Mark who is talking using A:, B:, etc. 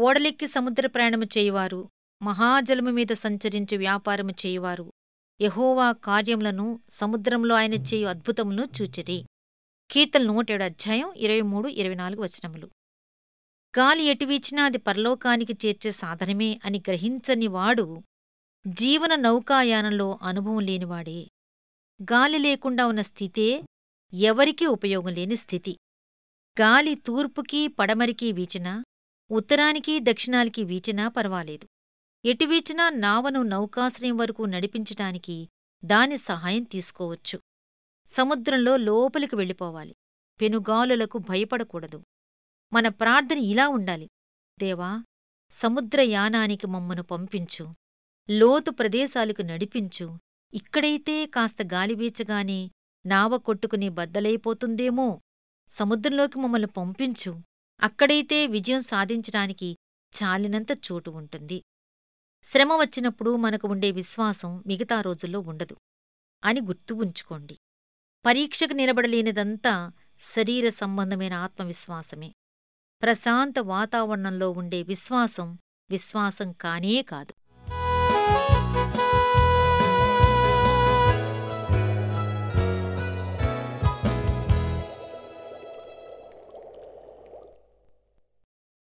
A: ఓడలెక్కి సముద్ర ప్రయాణము చేయువారు మహాజలము మీద సంచరించి వ్యాపారము చేయువారు. యహోవా కార్యములను సముద్రంలో ఆయన చేయు అద్భుతములను చూచిరి. కీర్తన నూటేడు అధ్యాయం ఇరవై మూడు ఇరవై నాలుగు వచనములు. గాలి ఎటువీచినా అది పరలోకానికి చేర్చే సాధనమే అని గ్రహించని వాడు జీవన నౌకాయానంలో అనుభవం లేనివాడే. గాలి లేకుండా ఉన్న స్థితే ఎవరికీ ఉపయోగం లేని స్థితి. గాలి తూర్పుకి పడమరికి వీచినా ఉత్తరానికి దక్షిణానికి వీచినా పర్వాలేదు. ఎటు వీచినా నావను నౌకాశ్రయం వరకు నడిపించటానికి దాని సహాయం తీసుకోవచ్చు. సముద్రంలో లోపలికి వెళ్ళిపోవాలి. పెనుగాలులకు భయపడకూడదు. మన ప్రార్థన ఇలా ఉండాలి. దేవా సముద్రయానానికి మమ్మను పంపించు. లోతు ప్రదేశాలకు నడిపించు. ఇక్కడైతే కాస్త గాలివీచగానే నావ కొట్టుకుని బద్దలైపోతుందేమో. సముద్రంలోకి మమ్మల్ని పంపించు. అక్కడైతే విజయం సాధించటానికి చాలినంత చోటు ఉంటుంది. శ్రమ వచ్చినప్పుడు మనకు ఉండే విశ్వాసం మిగతా రోజుల్లో ఉండదు అని గుర్తు ఉంచుకోండి. పరీక్షకు నిలబడలేనిదంతా శరీర సంబంధమైన ఆత్మవిశ్వాసమే. ప్రశాంత వాతావరణంలో ఉండే విశ్వాసం విశ్వాసం కానే కాదు.